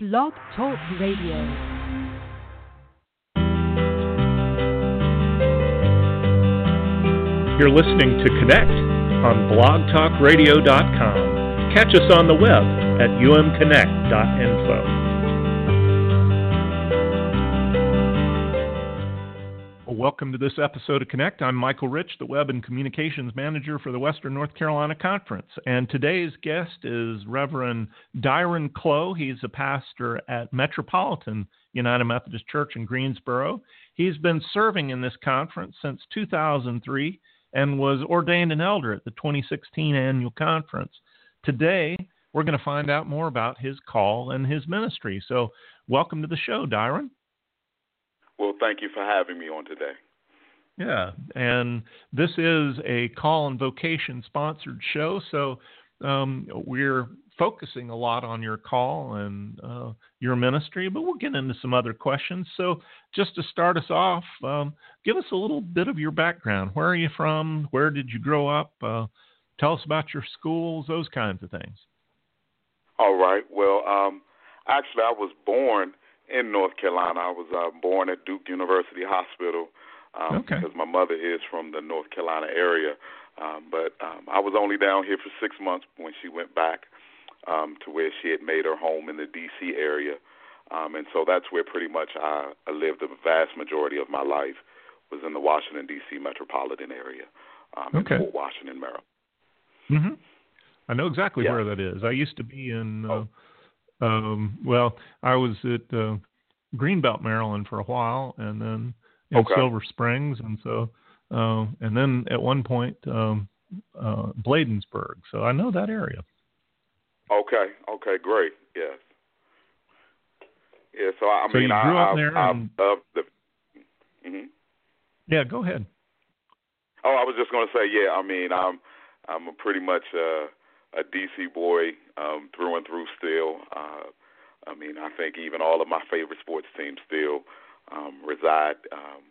Blog Talk Radio. You're listening to Connect on blogtalkradio.com. Catch us on the web at umconnect.info. welcome to this episode of Connect. I'm Michael Rich, the Web and Communications Manager for the Western North Carolina Conference. And today's guest is Reverend Diron Chloe. He's a pastor at Metropolitan United Methodist Church in Greensboro. He's been serving in this conference since 2003 and was ordained an elder at the 2016 annual conference. Today, we're going to find out more about his call and his ministry. So, welcome to the show, Diron. Well, thank you for having me on today. Yeah, and this is a call and vocation sponsored show, so um, we're focusing a lot on your call and uh, your ministry, but we'll get into some other questions. So, just to start us off, um, give us a little bit of your background. Where are you from? Where did you grow up? Uh, tell us about your schools, those kinds of things. All right. Well, um, actually, I was born in North Carolina. I was uh, born at Duke University Hospital um, okay. because my mother is from the North Carolina area. Um, but um, I was only down here for six months when she went back um, to where she had made her home in the D.C. area. Um, and so that's where pretty much I, I lived the vast majority of my life was in the Washington D.C. metropolitan area, um, okay. in Fort Washington, Maryland. Mm-hmm. I know exactly yeah. where that is. I used to be in. Uh, oh um, well, I was at uh, Greenbelt, Maryland for a while, and then in okay. Silver Springs, and so, uh, and then at one point, um, uh, Bladensburg. So I know that area. Okay. Okay. Great. Yes. Yeah. So I so mean, you grew I, up there. I, and... I, the. Mm-hmm. Yeah. Go ahead. Oh, I was just going to say, yeah. I mean, I'm, I'm pretty much. Uh, a DC boy um, through and through. Still, uh, I mean, I think even all of my favorite sports teams still um, reside. Um,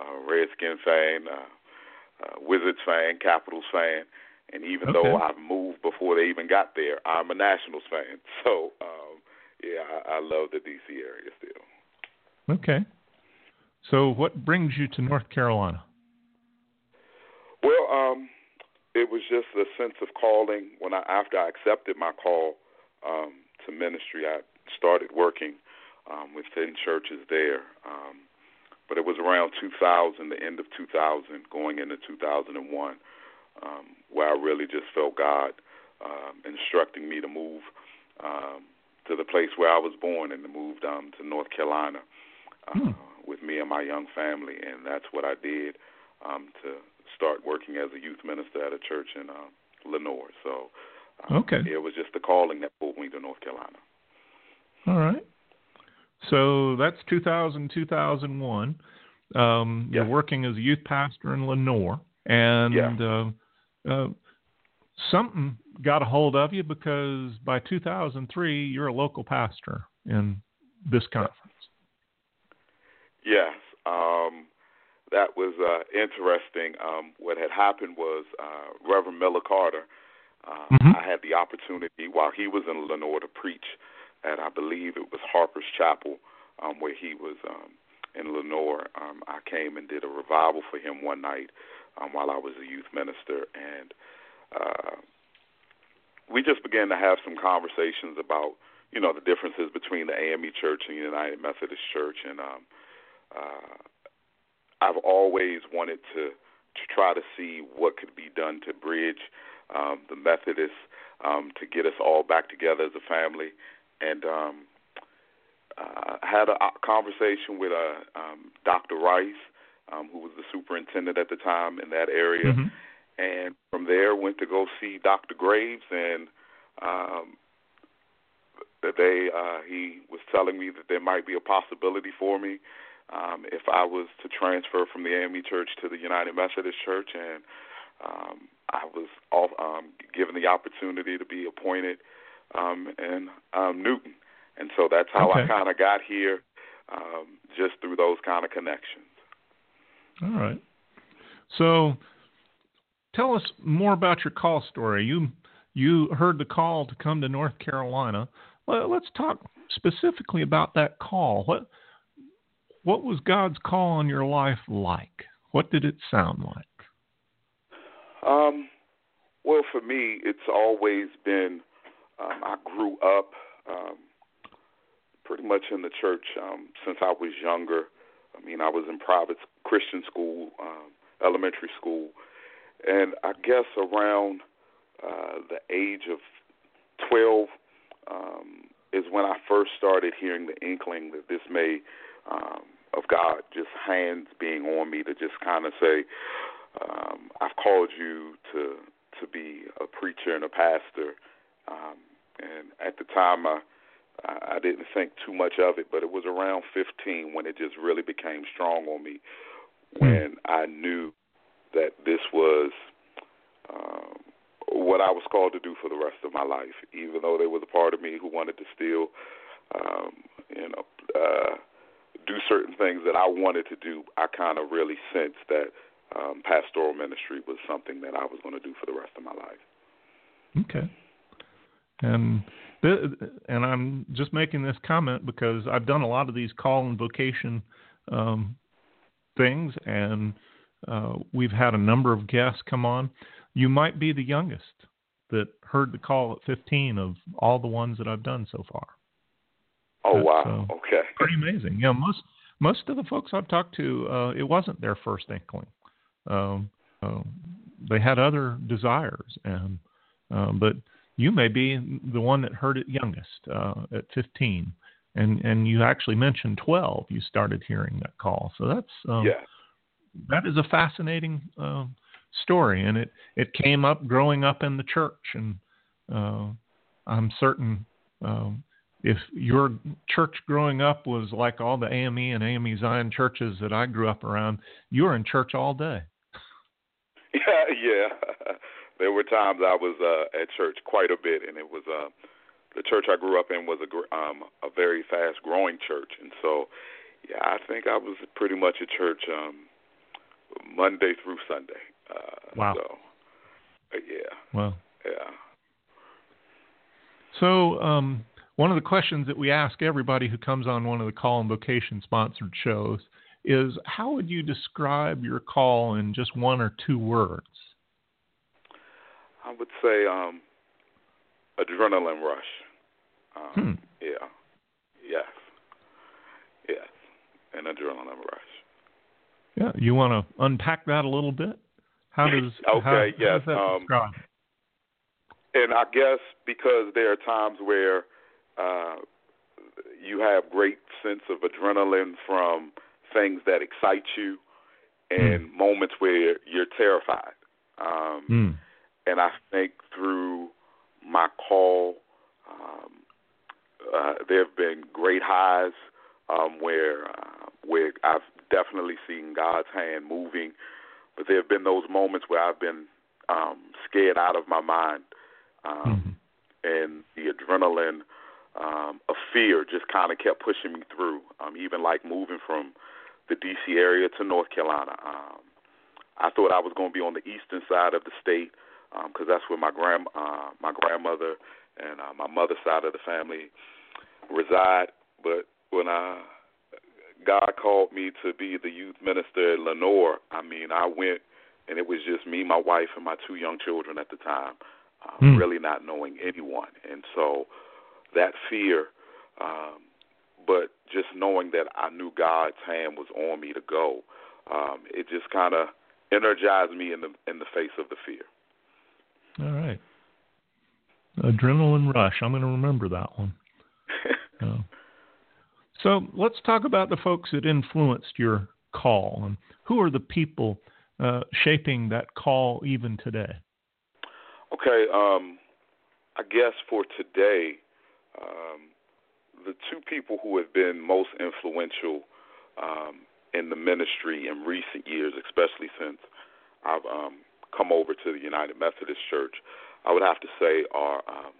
uh, Redskin fan, uh, uh, Wizards fan, Capitals fan, and even okay. though I've moved before they even got there, I'm a Nationals fan. So, um, yeah, I, I love the DC area still. Okay. So, what brings you to North Carolina? Well, um, it was just a sense of calling. When I after I accepted my call um, to ministry, I started working um, within churches there. Um, but it was around 2000, the end of 2000, going into 2001, um, where I really just felt God um, instructing me to move um, to the place where I was born and to move um, to North Carolina uh, hmm. with me and my young family, and that's what I did um, to start working as a youth minister at a church in uh, Lenoir. So um, okay, it was just the calling that pulled me to North Carolina. All right. So that's 2000, 2001. Um, You're working as a youth pastor in Lenoir, and yeah. uh, uh, something got a hold of you because by 2003 you're a local pastor in this conference. Yes. Um, that was uh, interesting. Um, what had happened was uh, Reverend Miller Carter. Uh, mm-hmm. I had the opportunity while he was in Lenoir to preach at, I believe it was Harper's Chapel, um, where he was um, in Lenoir. Um, I came and did a revival for him one night um, while I was a youth minister, and uh, we just began to have some conversations about, you know, the differences between the AME Church and the United Methodist Church, and um, uh, I've always wanted to to try to see what could be done to bridge um, the Methodists um, to get us all back together as a family. And um, uh, had a conversation with uh, um, Dr. Rice, um, who was the superintendent at the time in that area. Mm-hmm. And from there, went to go see Dr. Graves, and um, that they uh, he was telling me that there might be a possibility for me um, if I was to transfer from the AME Church to the United Methodist Church, and um, I was all, um, given the opportunity to be appointed um, in um, Newton, and so that's how okay. I kind of got here, um, just through those kind of connections. All right. So, tell us more about your call story. You you heard the call to come to North Carolina. well, let's talk specifically about that call. What what was God's call on your life like? What did it sound like? Um, well, for me, it's always been. Um, I grew up um, pretty much in the church um, since I was younger. I mean, I was in private Christian school, um, elementary school, and I guess around uh, the age of 12 um, is when I first started hearing the inkling that this may, um, of God, just hands being on me to just kind of say, um, I've called you to to be a preacher and a pastor. Um, and at the time, I I didn't think too much of it, but it was around 15 when it just really became strong on me. When I knew that this was um, what I was called to do for the rest of my life, even though there was a part of me who wanted to still, um, you know, uh, do certain things that I wanted to do. I kind of really sensed that um, pastoral ministry was something that I was going to do for the rest of my life. Okay. And and I'm just making this comment because I've done a lot of these call and vocation um, things, and uh, we've had a number of guests come on. You might be the youngest that heard the call at 15 of all the ones that I've done so far. Oh That's, wow! Uh, okay, pretty amazing. Yeah, most most of the folks I've talked to, uh, it wasn't their first inkling. Um, uh, they had other desires, and uh, but you may be the one that heard it youngest uh, at 15, and and you actually mentioned 12. You started hearing that call, so that's um, yeah. that is a fascinating uh, story, and it it came up growing up in the church, and uh, I'm certain. Um, if your church growing up was like all the AME and AME Zion churches that I grew up around, you were in church all day. Yeah, yeah there were times I was uh, at church quite a bit, and it was uh, the church I grew up in was a um, a very fast growing church, and so yeah, I think I was pretty much at church um, Monday through Sunday. Uh, wow. So uh, yeah. Well. Yeah. So um, one of the questions that we ask everybody who comes on one of the call and vocation sponsored shows is how would you describe your call in just one or two words? I would say um, adrenaline rush. Um, hmm. Yeah. Yes. Yes. An adrenaline rush. Yeah. You want to unpack that a little bit? How does okay? How, yes. How um, describe? And I guess because there are times where uh, you have great sense of adrenaline from things that excite you, and mm. moments where you're terrified. Um, mm and I think through my call, um, uh, there have been great highs um, where uh, where I've definitely seen God's hand moving, but there have been those moments where I've been um, scared out of my mind, um, mm-hmm. and the adrenaline um, of fear just kind of kept pushing me through. Um, even like moving from the D.C. area to North Carolina. Um, I thought I was going to be on the eastern side of the state because um, that's where my grand uh, my grandmother and uh, my mother's side of the family reside. But when I God called me to be the youth minister at Lenoir, I mean, I went and it was just me, my wife, and my two young children at the time, uh, mm. really not knowing anyone. And so that fear, um, but just knowing that I knew God's hand was on me to go, um, it just kind of energized me in the in the face of the fear. All right. Adrenaline rush. I'm going to remember that one. uh, so let's talk about the folks that influenced your call and who are the people uh, shaping that call even today. Okay. Um, I guess for today, um, the two people who have been most influential um, in the ministry in recent years, especially since I've um, come over to the United Methodist Church, I would have to say are um,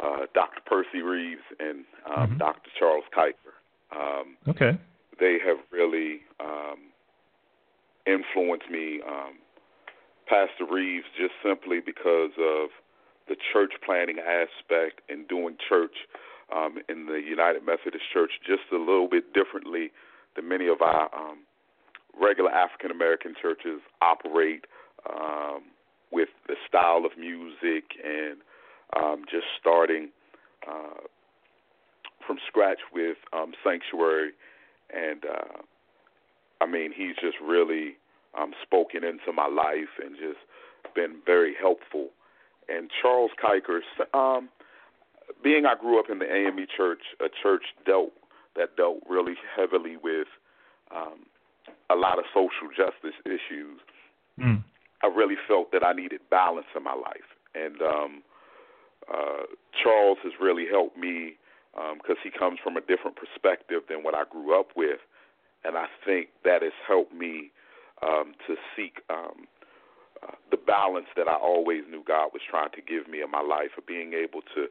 uh, Dr. Percy Reeves and um, mm-hmm. Dr. Charles Kiker. Um, okay. They have really um, influenced me, um, Pastor Reeves, just simply because of the church planting aspect and doing church um, in the United Methodist Church just a little bit differently than many of our um, regular African American churches operate um, with the style of music and um, just starting uh, from scratch with um, Sanctuary. And uh, I mean, he's just really um, spoken into my life and just been very helpful. And Charles Kiker, um, being I grew up in the AME church, a church dealt that dealt really heavily with um, a lot of social justice issues. Mm. I really felt that I needed balance in my life, and um, uh, Charles has really helped me because um, he comes from a different perspective than what I grew up with, and I think that has helped me um, to seek um, the balance that I always knew God was trying to give me in my life of being able to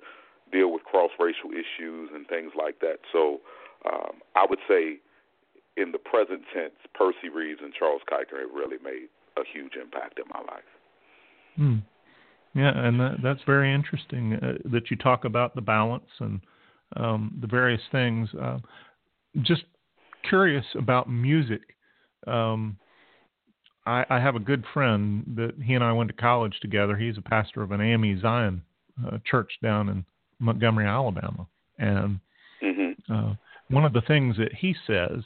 deal with cross racial issues and things like that. So um, I would say, in the present tense, Percy Reeves and Charles Kiker have really made a huge impact in my life. Hmm. Yeah, and that, that's very interesting uh, that you talk about the balance and um, the various things. Uh, just curious about music. Um, I, I, have a good friend that he and I went to college together. He's a pastor of an AME Zion uh, church down in Montgomery, Alabama, and mm-hmm. uh, one of the things that he says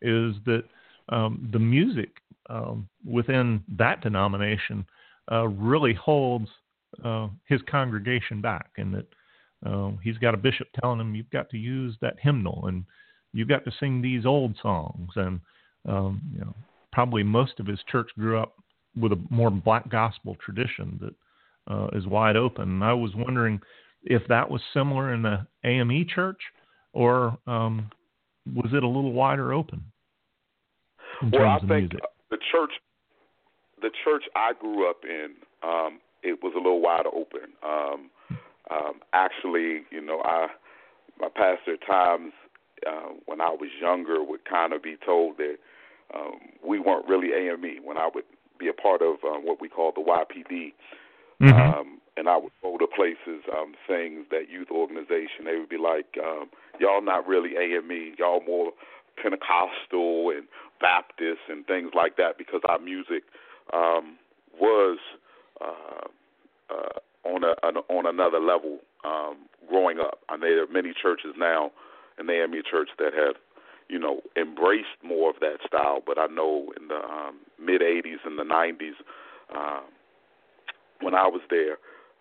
is that um, the music um, within that denomination uh, really holds uh, his congregation back, and that uh, he's got a bishop telling him you've got to use that hymnal and you've got to sing these old songs, and um, you know probably most of his church grew up with a more black gospel tradition that uh, is wide open. And I was wondering if that was similar in the AME church, or um, was it a little wider open? well, I think music? the church, the church I grew up in, um, it was a little wider open. Um, um, actually, you know, I my pastor at times uh, when I was younger would kind of be told that um, we weren't really AME. When I would be a part of um, what we call the YPD, mm-hmm. um, and I would go to places, um, things that youth organization, they would be like, um, "Y'all not really AME. Y'all more Pentecostal and Baptist and things like that," because our music um, was uh, uh, on a an, on another level um, growing up. I know there are many churches now in the AME church that have you know embraced more of that style, but I know in the um, mid '80s and the '90s. Uh, when I was there,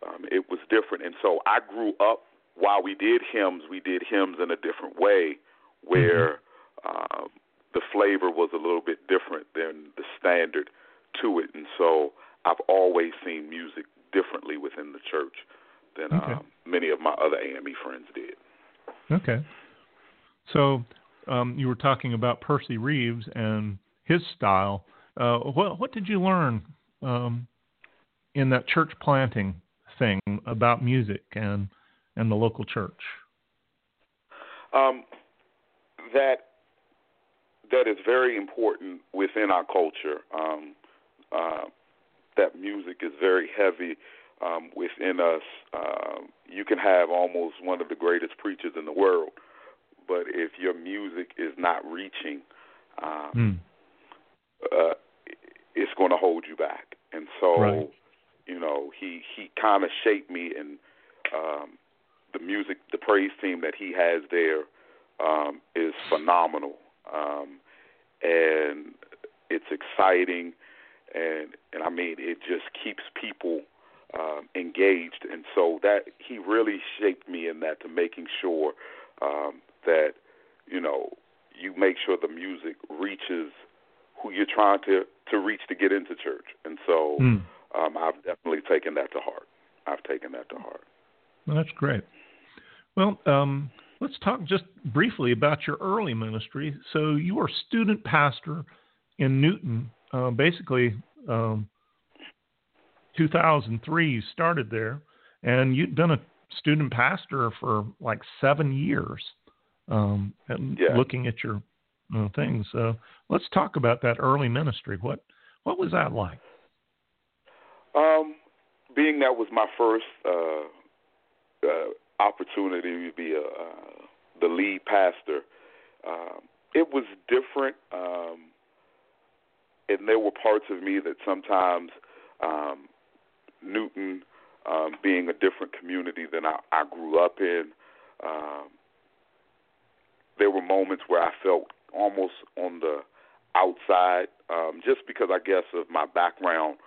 um, it was different. And so I grew up while we did hymns, we did hymns in a different way where mm-hmm. uh, the flavor was a little bit different than the standard to it. And so I've always seen music differently within the church than okay. um, many of my other AME friends did. Okay. So um, you were talking about Percy Reeves and his style. Uh, what, what did you learn um, in that church planting thing about music and and the local church? Um, that that is very important within our culture. Um, uh, that music is very heavy um, within us. Uh, you can have almost one of the greatest preachers in the world, but if your music is not reaching, um, mm. uh, it's going to hold you back. And so, right you know, he he kind of shaped me and um, the music, the praise team that he has there um, is phenomenal, um, and it's exciting, and and I mean it just keeps people um, engaged, and so that he really shaped me in that to making sure um, that you know you make sure the music reaches who you're trying to to reach to get into church, and so. Mm um, I've definitely taken that to heart. I've taken that to heart. Well, that's great. Well, um, let's talk just briefly about your early ministry. So you were student pastor in Newton, uh, basically. Um, 2003, you started there, and you'd been a student pastor for like seven years. Um, and yeah. looking at your uh, things, uh, let's talk about that early ministry. What what was that like? Um, being that was my first uh, uh, opportunity to be a, uh, the lead pastor, um, it was different. Um, and there were parts of me that sometimes um, Newton, um, being a different community than I, I grew up in, um, there were moments where I felt almost on the outside, um, just because I guess of my background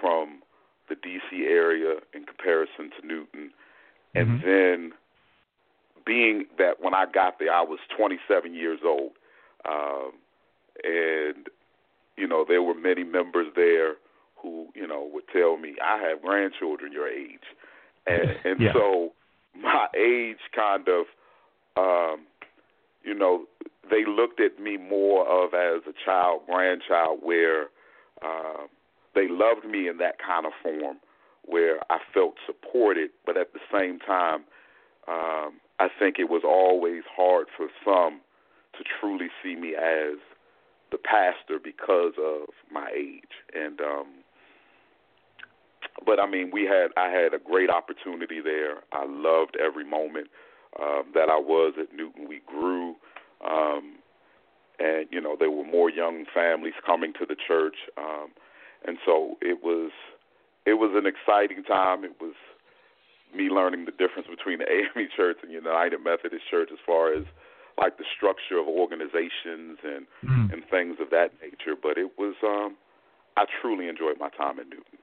from the D.C. area in comparison to Newton, and mm-hmm. then being that when I got there, I was 27 years old, um, and you know there were many members there who you know would tell me I have grandchildren your age, and and yeah. so my age kind of um, you know they looked at me more of as a child, grandchild, where uh, they loved me in that kind of form, where I felt supported, but at the same time, um, I think it was always hard for some to truly see me as the pastor because of my age, and um, but I mean, we had I had a great opportunity there. I loved every moment um, that I was at Newton. We grew. Um, and you know there were more young families coming to the church, um, and so it was it was an exciting time. It was me learning the difference between the AME Church and United Methodist Church as far as like the structure of organizations and mm. and things of that nature. But it was um, I truly enjoyed my time at Newton.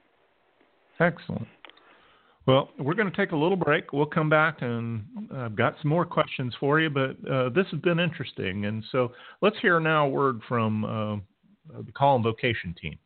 Excellent. Well, we're going to take a little break. We'll come back and I've got some more questions for you, but uh, this has been interesting. And so let's hear now a word from uh, the call and vocation team.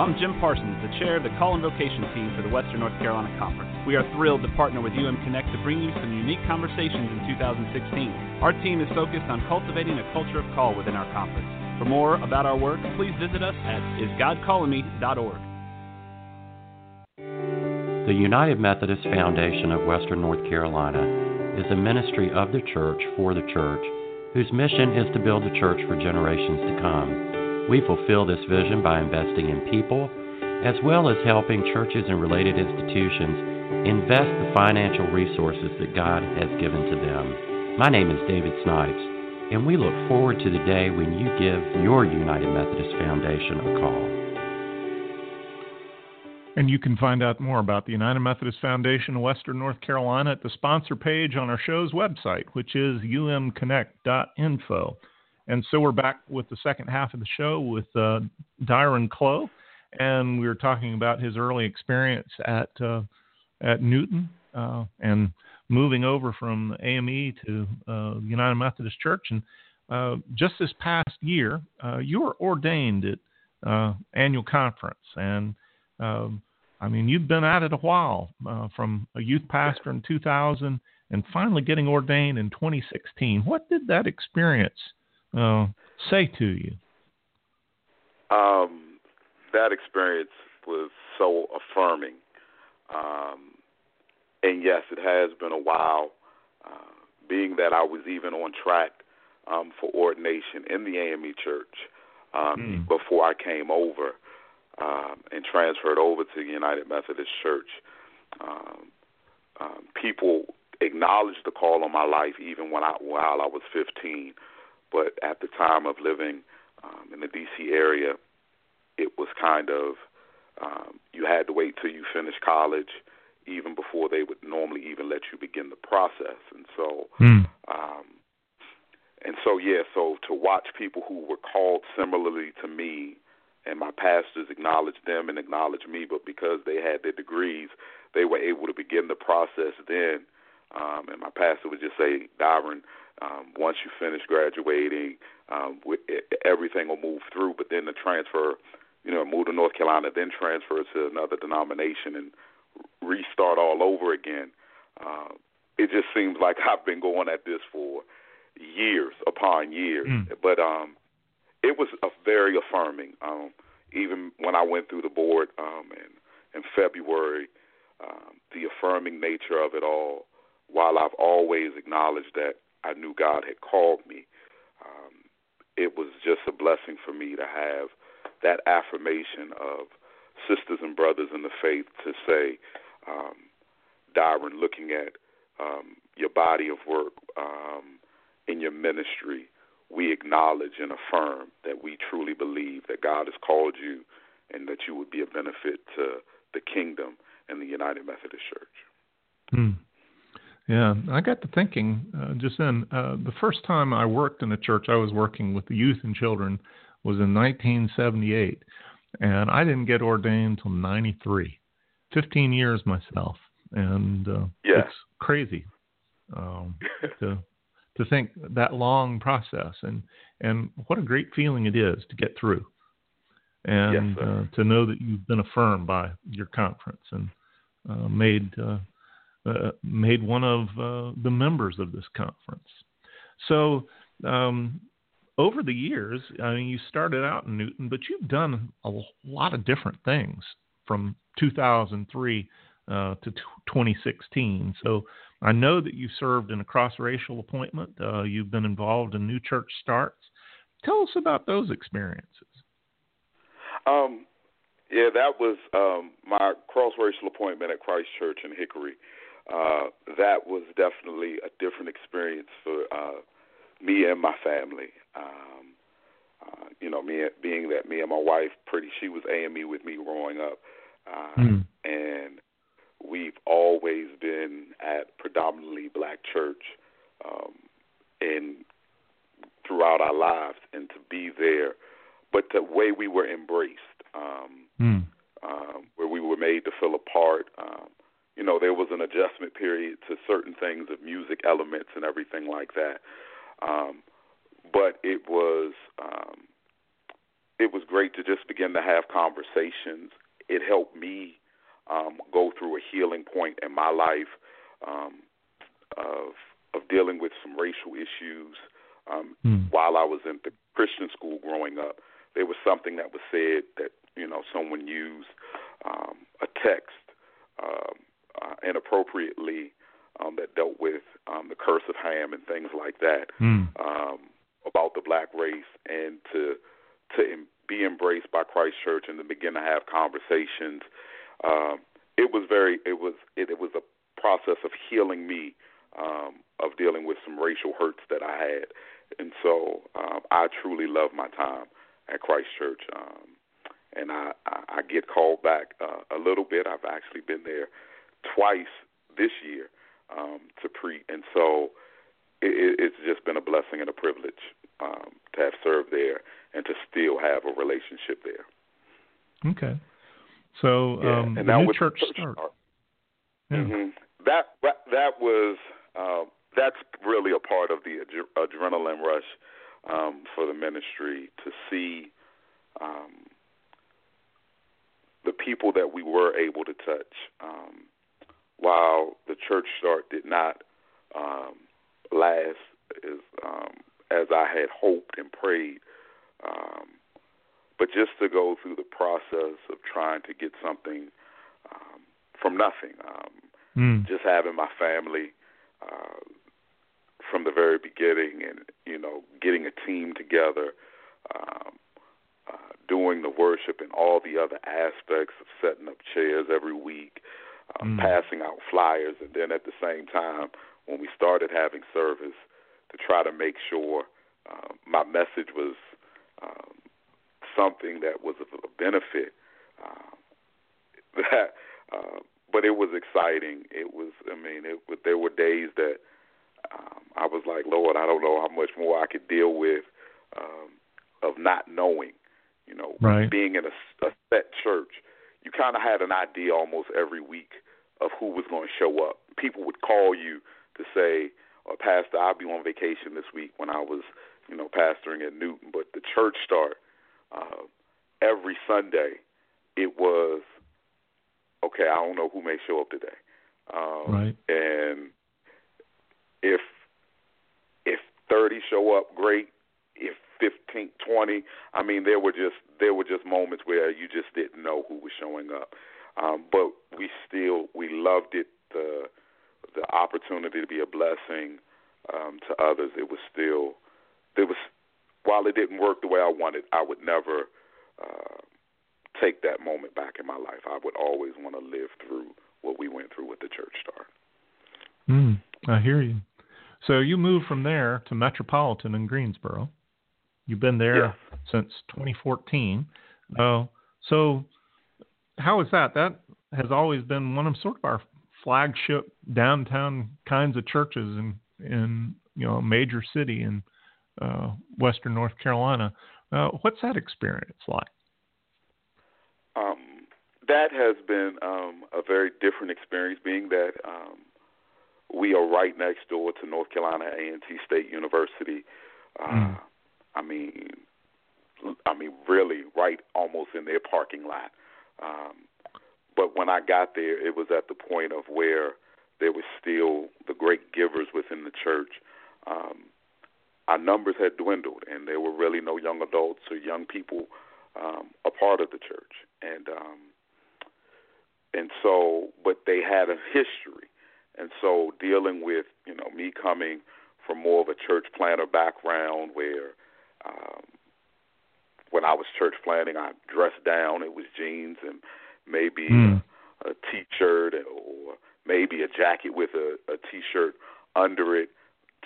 I'm Jim Parsons, the chair of the Call and Vocation team for the Western North Carolina Conference. We are thrilled to partner with UM Connect to bring you some unique conversations in 2016. Our team is focused on cultivating a culture of call within our conference. For more about our work, please visit us at isgodcallingme.org. The United Methodist Foundation of Western North Carolina is a ministry of the church for the church whose mission is to build a church for generations to come. We fulfill this vision by investing in people, as well as helping churches and related institutions invest the financial resources that God has given to them. My name is David Snipes, and we look forward to the day when you give your United Methodist Foundation a call. And you can find out more about the United Methodist Foundation of Western North Carolina at the sponsor page on our show's website, which is umconnect.info. And so we're back with the second half of the show with uh, Diron and we were talking about his early experience at uh, at Newton uh, and moving over from AME to uh, United Methodist Church. And uh, just this past year, uh, you were ordained at annual conference, and um, I mean you've been at it a while, from a youth pastor in 2000 and finally getting ordained in 2016. What did that experience uh, say to you? Um, that experience was so affirming. Um, and yes, it has been a while. Uh, being that I was even on track um, for ordination in the AME church um, mm. before I came over um, and transferred over to the United Methodist Church, um, um, people acknowledged the call on my life even when I while I was 15. But at the time of living um, in the D.C. area, it was kind of um, you had to wait till you finished college, even before they would normally even let you begin the process. And so, mm. um, and so yeah, so to watch people who were called similarly to me, and my pastors acknowledged them and acknowledged me, but because they had their degrees, they were able to begin the process then. Um, and my pastor would just say, Diron, um, once you finish graduating, um, everything will move through. But then the transfer, you know, move to North Carolina, then transfer to another denomination and restart all over again. Uh, it just seems like I've been going at this for years upon years. Mm. But um, it was a very affirming. Um, even when I went through the board um, in, in February, um, the affirming nature of it all. While I've always acknowledged that I knew God had called me. Um, it was just a blessing for me to have that affirmation of sisters and brothers in the faith to say, um, Diron, looking at um, your body of work um, in your ministry, we acknowledge and affirm that we truly believe that God has called you and that you would be a benefit to the kingdom and the United Methodist Church. Hmm. Yeah, I got to thinking uh, just then. Uh, the first time I worked in a church, I was working with the youth and children, was in 1978, and I didn't get ordained until '93. 15 years myself, and uh, yeah. it's crazy um, to to think that long process, and and what a great feeling it is to get through, and yes, uh, to know that you've been affirmed by your conference and uh, made uh, made one of uh, the members of this conference. So, um, over the years, I mean, you started out in Newton, but you've done a lot of different things from 2003 uh, to t- 2016. So, I know that you served in a cross racial appointment. Uh, you've been involved in new church starts. Tell us about those experiences. Um, yeah, that was um, my cross racial appointment at Christ Church in Hickory uh, that was definitely a different experience for uh, me and my family. Um, uh, you know, me being that me and my wife, pretty, she was AME with me growing up, uh, mm. and we've always been at predominantly black church, um, and throughout our lives, and to be there, but the way we were embraced, um, mm. um, where we were made to feel a part. Um, you know, there was an adjustment period to certain things of music elements and everything like that. Um, but it was um, it was great to just begin to have conversations. It helped me um, go through a healing point in my life um, of of dealing with some racial issues. Um, mm. While I was in the Christian school growing up, there was something that was said that you know someone used um, a text um, uh, inappropriately um, that dealt with um, the curse of Ham and things like that mm. um, about the black race, and to to em- be embraced by Christ Church and to begin to have conversations. Um, it was very it was it, it was a process of healing me um, of dealing with some racial hurts that I had, and so um, I truly love my time at Christ Church. Um, and I, I, I get called back uh, a little bit. I've actually been there twice this year um, to pre, and so it, it's just been a blessing and a privilege um, to have served there and to still have a relationship there. Okay, so yeah, um, and the that new was church start. start. Yeah. Mm-hmm. That that was uh, that's really a part of the ad- adrenaline rush um, for the ministry to see um, the people that we were able to touch. Um, while the church start did not um, last as um, as I had hoped and prayed, um, but just to go through the process of trying to get something um, from nothing, um, mm. just having my family uh, from the very beginning, and you know, getting a team together. Um, uh, doing the worship and all the other aspects of setting up chairs every week, um, mm. passing out flyers, and then at the same time, when we started having service, to try to make sure um, my message was um, something that was of a benefit. Um, that, uh, but it was exciting. It was. I mean, it, there were days that um, I was like, Lord, I don't know how much more I could deal with um, of not knowing. You know, right. being in a, a set church you kind of had an idea almost every week of who was going to show up. People would call you to say, "Or oh, Pastor, I'll be on vacation this week." When I was, you know, pastoring at Newton, but the church start uh, every Sunday. It was okay. I don't know who may show up today, um, right? And if if thirty show up, great. 15, 20. I mean, there were just there were just moments where you just didn't know who was showing up. Um, but we still we loved it the the opportunity to be a blessing um, to others. It was still there was while it didn't work the way I wanted, I would never uh, take that moment back in my life. I would always want to live through what we went through with the church start. Mm, I hear you. So you moved from there to Metropolitan in Greensboro. You've been there yes. since 2014. Uh, so how is that? That has always been one of sort of our flagship downtown kinds of churches in in you know a major city in uh, Western North Carolina. Uh, what's that experience like? Um, that has been um, a very different experience, being that um, we are right next door to North Carolina A&T State University. Uh, mm. I mean, I mean, really, right almost in their parking lot. Um, but when I got there, it was at the point of where there were still the great givers within the church. Um, our numbers had dwindled, and there were really no young adults or young people um, a part of the church, and um, and so, but they had a history, and so dealing with you know me coming from more of a church planter background, where um, when I was church planting, I dressed down. It was jeans and maybe mm. a, a t-shirt or maybe a jacket with a, a t-shirt under it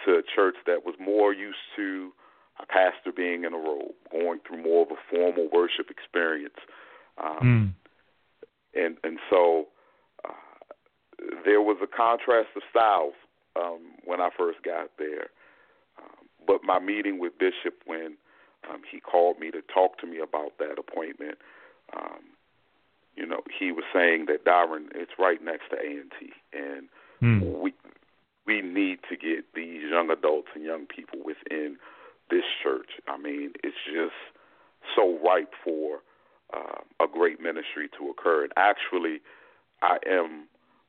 to a church that was more used to a pastor being in a robe, going through more of a formal worship experience. Um, mm. And and so uh, there was a contrast of styles um, when I first got there. But my meeting with Bishop when um, he called me to talk to me about that appointment, um, you know, he was saying that Darren, it's right next to A and T, and mm. we we need to get these young adults and young people within this church. I mean, it's just so ripe for uh, a great ministry to occur. And actually, I am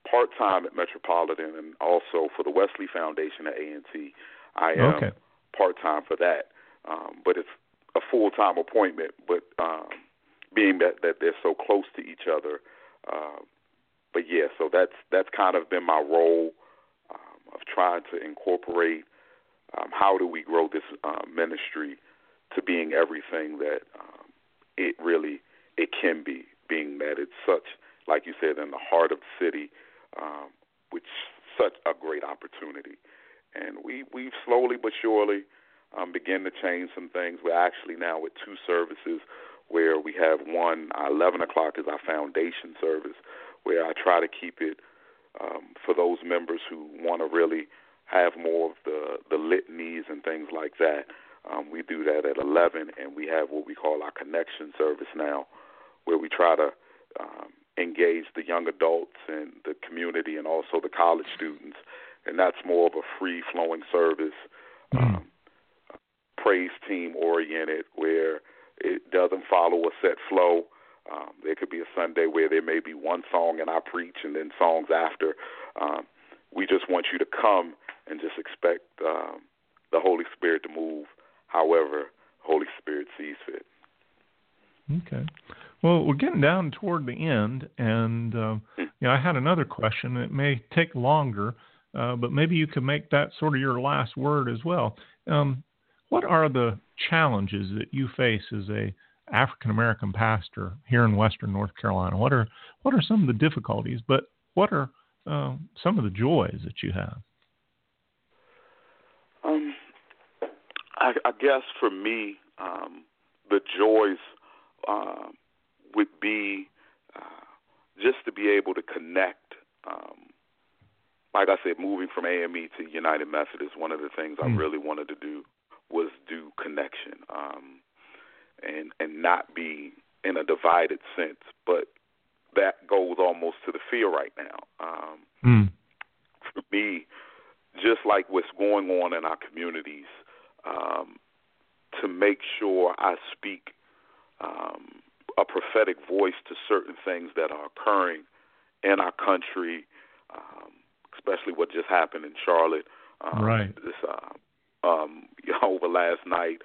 part time at Metropolitan and also for the Wesley Foundation at A and T. I am okay. Part time for that, um, but it's a full time appointment. But um, being that that they're so close to each other, uh, but yeah, so that's that's kind of been my role um, of trying to incorporate um, how do we grow this uh, ministry to being everything that um, it really it can be, being that it's such, like you said, in the heart of the city, um, which such a great opportunity. And we we've slowly but surely um, begin to change some things. We're actually now with two services where we have one, our 11 o'clock is our foundation service, where I try to keep it um, for those members who want to really have more of the the litanies and things like that. Um, we do that at 11, and we have what we call our connection service now, where we try to um, engage the young adults and the community, and also the college students. And that's more of a free flowing service, mm-hmm. um, praise team oriented, where it doesn't follow a set flow. Um, there could be a Sunday where there may be one song and I preach, and then songs after. Um, we just want you to come and just expect um, the Holy Spirit to move however Holy Spirit sees fit. Okay. Well, we're getting down toward the end, and uh, hmm. you know, I had another question. It may take longer, uh, but maybe you could make that sort of your last word as well. Um, what are the challenges that you face as a African American pastor here in Western North Carolina? What are what are some of the difficulties? But what are uh, some of the joys that you have? Um, I, I guess for me, um, the joys uh, would be uh, just to be able to connect. Um, like I said, moving from AME to United Methodist, one of the things mm. I hmm. really wanted to do was do connection, um, and and not be in a divided sense. But that goes almost to the fear right now. Um, mm. For me, just like what's going on in our communities, um, to make sure I speak um, a prophetic voice to certain things that are occurring in our country, um, especially what just happened in Charlotte. Um, right. This, uh, um, you know, over last night,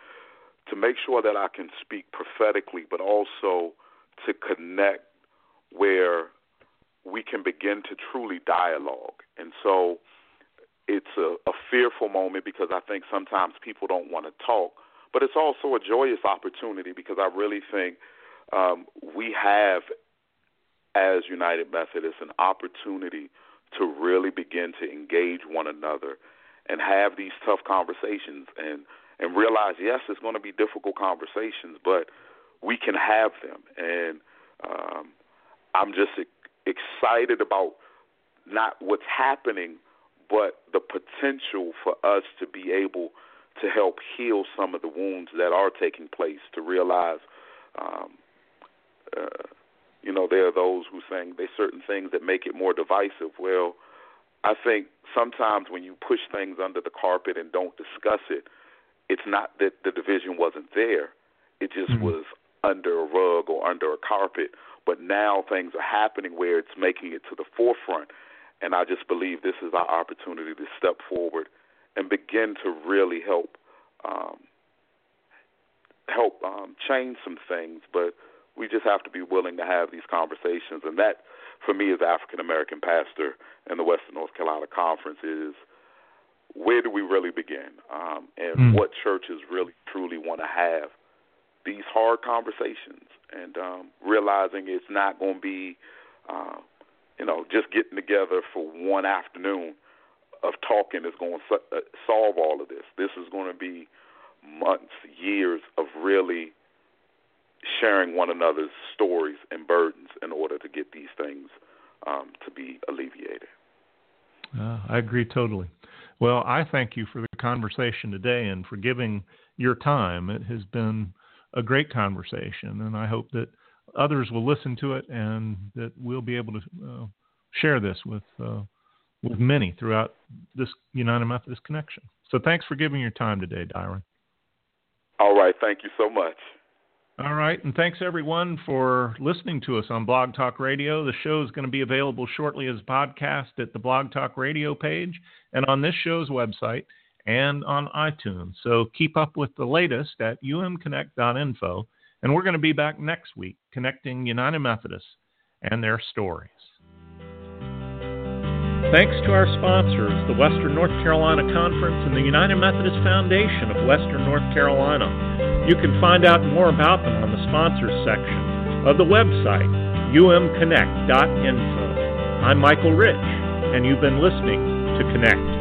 to make sure that I can speak prophetically, but also to connect where we can begin to truly dialogue. And so it's a, a fearful moment because I think sometimes people don't want to talk, but it's also a joyous opportunity because I really think um, we have, as United Methodists, an opportunity to really begin to engage one another and have these tough conversations and and realize yes it's going to be difficult conversations but we can have them. And um I'm just excited about not what's happening but the potential for us to be able to help heal some of the wounds that are taking place to realize um uh you know there are those who saying there's certain things that make it more divisive well I think sometimes when you push things under the carpet and don't discuss it, it's not that the division wasn't there. It just mm-hmm. was under a rug or under a carpet. But now things are happening where it's making it to the forefront. And I just believe this is our opportunity to step forward and begin to really help um, help um, change some things. But we just have to be willing to have these conversations, and that for me as African American pastor in the Western North Carolina Conference is where do we really begin? Um, and mm. what churches really truly want to have these hard conversations and um, realizing it's not going to be, uh, you know, just getting together for one afternoon of talking is going to uh, solve all of this. This is going to be months, years of really sharing one another's stories and burdens in order to get these things um, to be alleviated. Uh, I agree totally. Well, I thank you for the conversation today and for giving your time. It has been a great conversation, and I hope that others will listen to it and that we'll be able to uh, share this with uh, with many throughout this United Methodist connection. So, thanks for giving your time today, Diron. All right, thank you so much. All right, and thanks everyone for listening to us on Blog Talk Radio. The show is going to be available shortly as a podcast at the Blog Talk Radio page and on this show's website and on iTunes. So keep up with the latest at umconnect.info, and we're going to be back next week connecting United Methodists and their stories. Thanks to our sponsors, the Western North Carolina Conference and the United Methodist Foundation of Western North Carolina. You can find out more about them on the sponsors section of the website, umconnect.info. I'm Michael Rich, and you've been listening to Connect.